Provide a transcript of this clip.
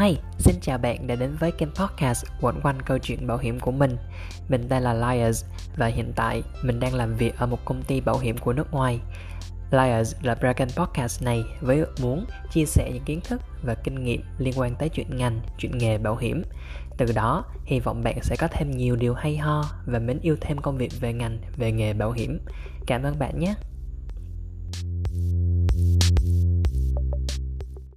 Hi, xin chào bạn đã đến với kênh podcast quẩn quanh câu chuyện bảo hiểm của mình. Mình tên là Liars và hiện tại mình đang làm việc ở một công ty bảo hiểm của nước ngoài. Liars là kênh podcast này với ước muốn chia sẻ những kiến thức và kinh nghiệm liên quan tới chuyện ngành, chuyện nghề bảo hiểm. Từ đó, hy vọng bạn sẽ có thêm nhiều điều hay ho và mến yêu thêm công việc về ngành, về nghề bảo hiểm. Cảm ơn bạn nhé.